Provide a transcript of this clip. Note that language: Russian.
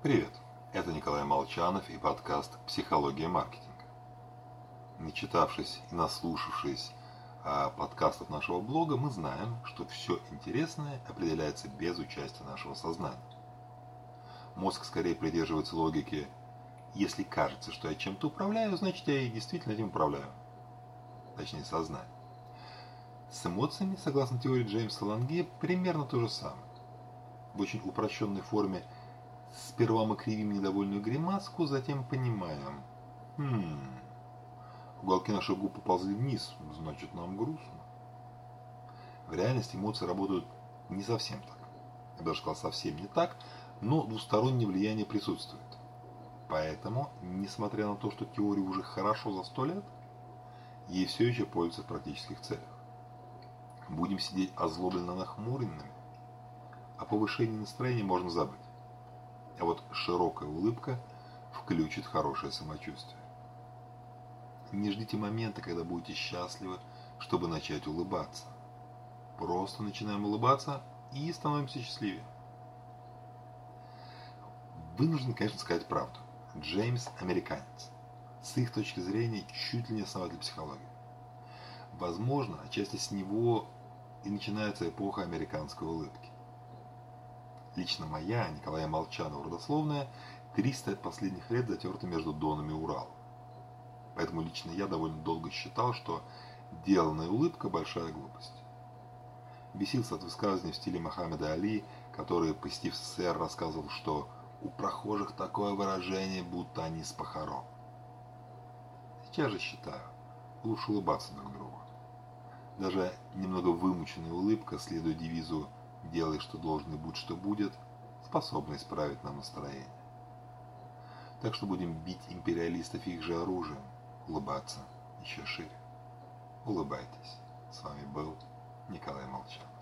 Привет, это Николай Молчанов и подкаст «Психология маркетинга». Не читавшись и наслушавшись а, подкастов нашего блога, мы знаем, что все интересное определяется без участия нашего сознания. Мозг скорее придерживается логики «если кажется, что я чем-то управляю, значит я и действительно этим управляю». Точнее, сознание. С эмоциями, согласно теории Джеймса Ланге, примерно то же самое. В очень упрощенной форме – Сперва мы кривим недовольную гримаску, затем понимаем. Хм, уголки наших губ поползли вниз, значит нам грустно. В реальности эмоции работают не совсем так. Я даже сказал совсем не так, но двустороннее влияние присутствует. Поэтому, несмотря на то, что теория уже хорошо за сто лет, ей все еще пользуется в практических целях. Будем сидеть озлобленно нахмуренными, о повышении настроения можно забыть. А вот широкая улыбка включит хорошее самочувствие. Не ждите момента, когда будете счастливы, чтобы начать улыбаться. Просто начинаем улыбаться и становимся счастливее. Вынужден, конечно, сказать правду. Джеймс – американец. С их точки зрения, чуть ли не основатель психологии. Возможно, отчасти с него и начинается эпоха американской улыбки. Лично моя, Николая Молчанова, родословная, 300 от последних лет затерта между Донами и Уралом. Поэтому лично я довольно долго считал, что деланная улыбка – большая глупость. Бесился от высказываний в стиле Мохаммеда Али, который, посетив СССР, рассказывал, что у прохожих такое выражение, будто они с похорон. Сейчас же считаю, лучше улыбаться друг другу. Даже немного вымученная улыбка, следуя девизу «делай, что должно, будь, что будет» способны исправить нам настроение. Так что будем бить империалистов их же оружием, улыбаться еще шире. Улыбайтесь. С вами был Николай Молчан.